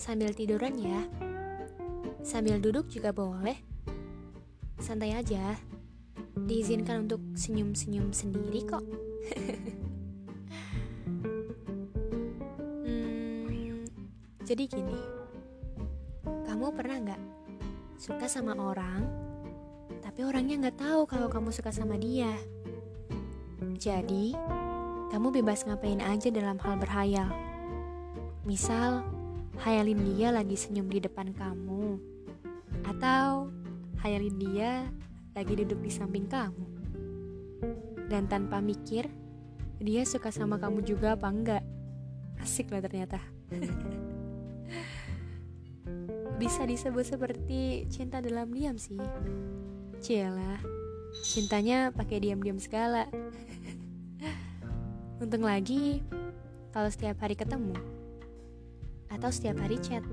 sambil tiduran ya. Sambil duduk juga boleh. Santai aja. Diizinkan untuk senyum-senyum sendiri kok. hmm, jadi gini, kamu pernah nggak suka sama orang, tapi orangnya nggak tahu kalau kamu suka sama dia? Jadi, kamu bebas ngapain aja dalam hal berhayal. Misal, hayalin dia lagi senyum di depan kamu, atau hayalin dia lagi duduk di samping kamu. Dan tanpa mikir, dia suka sama kamu juga apa enggak. Asik lah ternyata. Bisa disebut seperti cinta dalam diam sih. Cielah, cintanya pakai diam-diam segala. Untung lagi kalau setiap hari ketemu atau setiap hari chat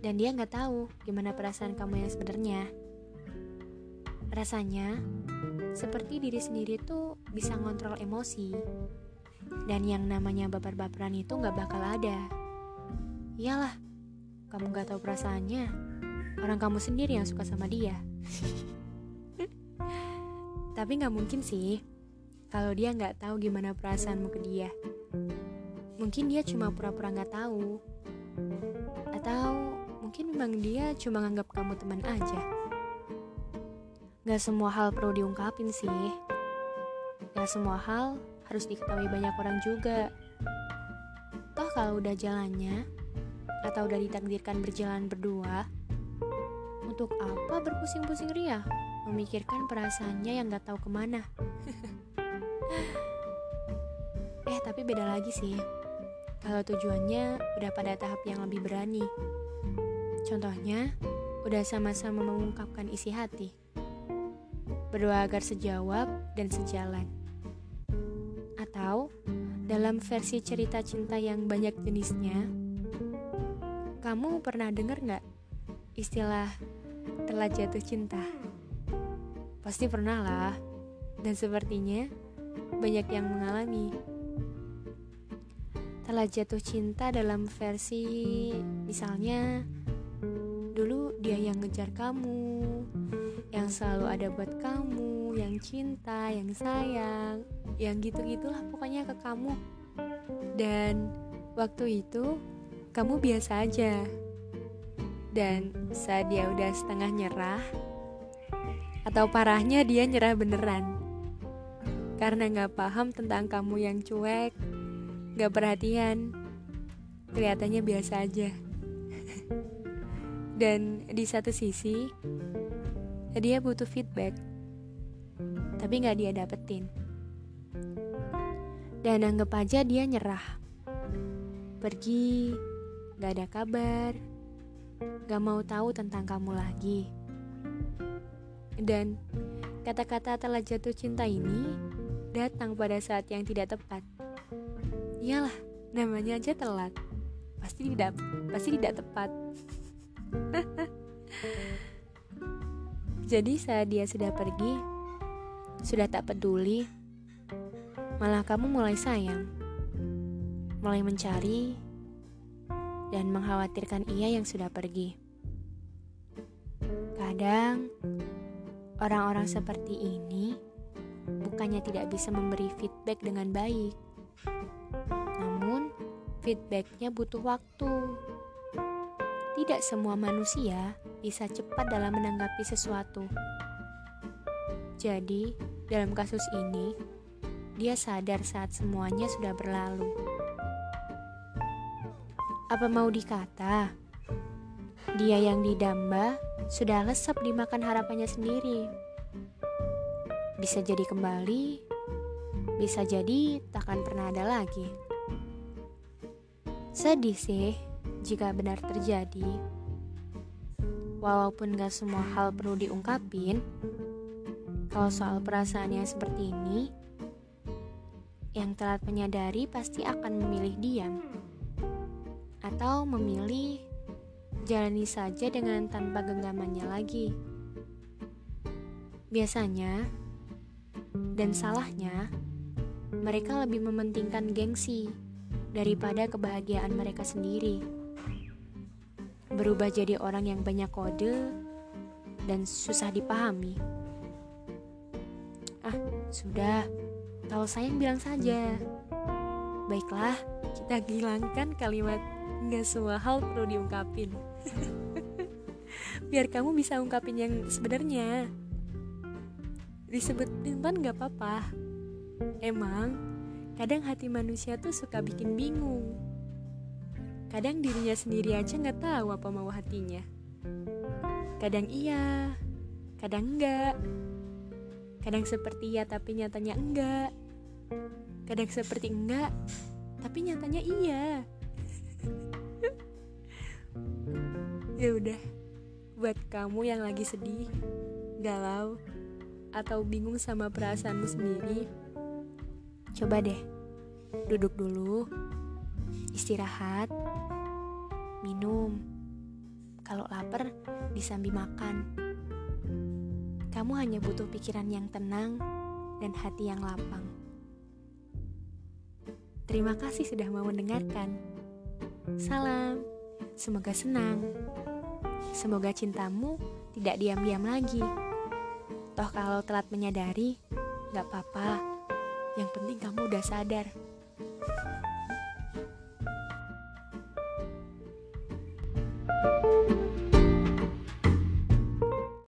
dan dia nggak tahu gimana perasaan kamu yang sebenarnya. Rasanya seperti diri sendiri tuh bisa ngontrol emosi dan yang namanya baper-baperan itu nggak bakal ada. Iyalah, kamu nggak tahu perasaannya. Orang kamu sendiri yang suka sama dia. Tapi nggak mungkin sih kalau dia nggak tahu gimana perasaanmu ke dia. Mungkin dia cuma pura-pura nggak tahu. Atau mungkin memang dia cuma nganggap kamu teman aja. Gak semua hal perlu diungkapin sih. Gak semua hal harus diketahui banyak orang juga. Toh kalau udah jalannya, atau udah ditakdirkan berjalan berdua, untuk apa berpusing-pusing ria? Memikirkan perasaannya yang gak tahu ke mana. eh tapi beda lagi sih kalau tujuannya udah pada tahap yang lebih berani. Contohnya udah sama-sama mengungkapkan isi hati. Berdoa agar sejawab dan sejalan. Atau dalam versi cerita cinta yang banyak jenisnya kamu pernah dengar nggak istilah telah jatuh cinta? Pasti pernah lah. Dan sepertinya banyak yang mengalami. Telah jatuh cinta dalam versi misalnya dulu dia yang ngejar kamu, yang selalu ada buat kamu, yang cinta, yang sayang, yang gitu-gitulah pokoknya ke kamu. Dan waktu itu kamu biasa aja. Dan saat dia udah setengah nyerah, atau parahnya dia nyerah beneran karena gak paham tentang kamu yang cuek, gak perhatian, kelihatannya biasa aja. Dan di satu sisi, dia butuh feedback, tapi gak dia dapetin. Dan anggap aja dia nyerah. Pergi, gak ada kabar, gak mau tahu tentang kamu lagi. Dan kata-kata telah jatuh cinta ini datang pada saat yang tidak tepat. Iyalah, namanya aja telat. Pasti tidak pasti tidak tepat. Jadi saat dia sudah pergi, sudah tak peduli, malah kamu mulai sayang, mulai mencari, dan mengkhawatirkan ia yang sudah pergi. Kadang, orang-orang seperti ini bukannya tidak bisa memberi feedback dengan baik. Feedbacknya butuh waktu. Tidak semua manusia bisa cepat dalam menanggapi sesuatu. Jadi, dalam kasus ini, dia sadar saat semuanya sudah berlalu. Apa mau dikata? Dia yang didamba sudah lesap dimakan harapannya sendiri bisa jadi kembali, bisa jadi takkan pernah ada lagi. Sedih sih jika benar terjadi. Walaupun gak semua hal perlu diungkapin, kalau soal perasaan yang seperti ini, yang telat menyadari pasti akan memilih diam atau memilih jalani saja dengan tanpa genggamannya lagi. Biasanya, dan salahnya, mereka lebih mementingkan gengsi daripada kebahagiaan mereka sendiri. berubah jadi orang yang banyak kode dan susah dipahami. Ah, sudah. Kalau sayang bilang saja. Baiklah, kita hilangkan kalimat nggak semua hal perlu diungkapin. Biar kamu bisa ungkapin yang sebenarnya. Disebut rintan nggak apa-apa. Emang, kadang hati manusia tuh suka bikin bingung Kadang dirinya sendiri aja nggak tahu apa mau hatinya. Kadang iya, kadang enggak. Kadang seperti iya tapi nyatanya enggak. Kadang seperti enggak, tapi nyatanya iya. ya udah, buat kamu yang lagi sedih, galau, atau bingung sama perasaanmu sendiri, coba deh duduk dulu, istirahat, minum. Kalau lapar, disambi makan. Kamu hanya butuh pikiran yang tenang dan hati yang lapang. Terima kasih sudah mau mendengarkan. Salam, semoga senang. Semoga cintamu tidak diam-diam lagi. Toh kalau telat menyadari, gak apa-apa. Yang penting kamu udah sadar.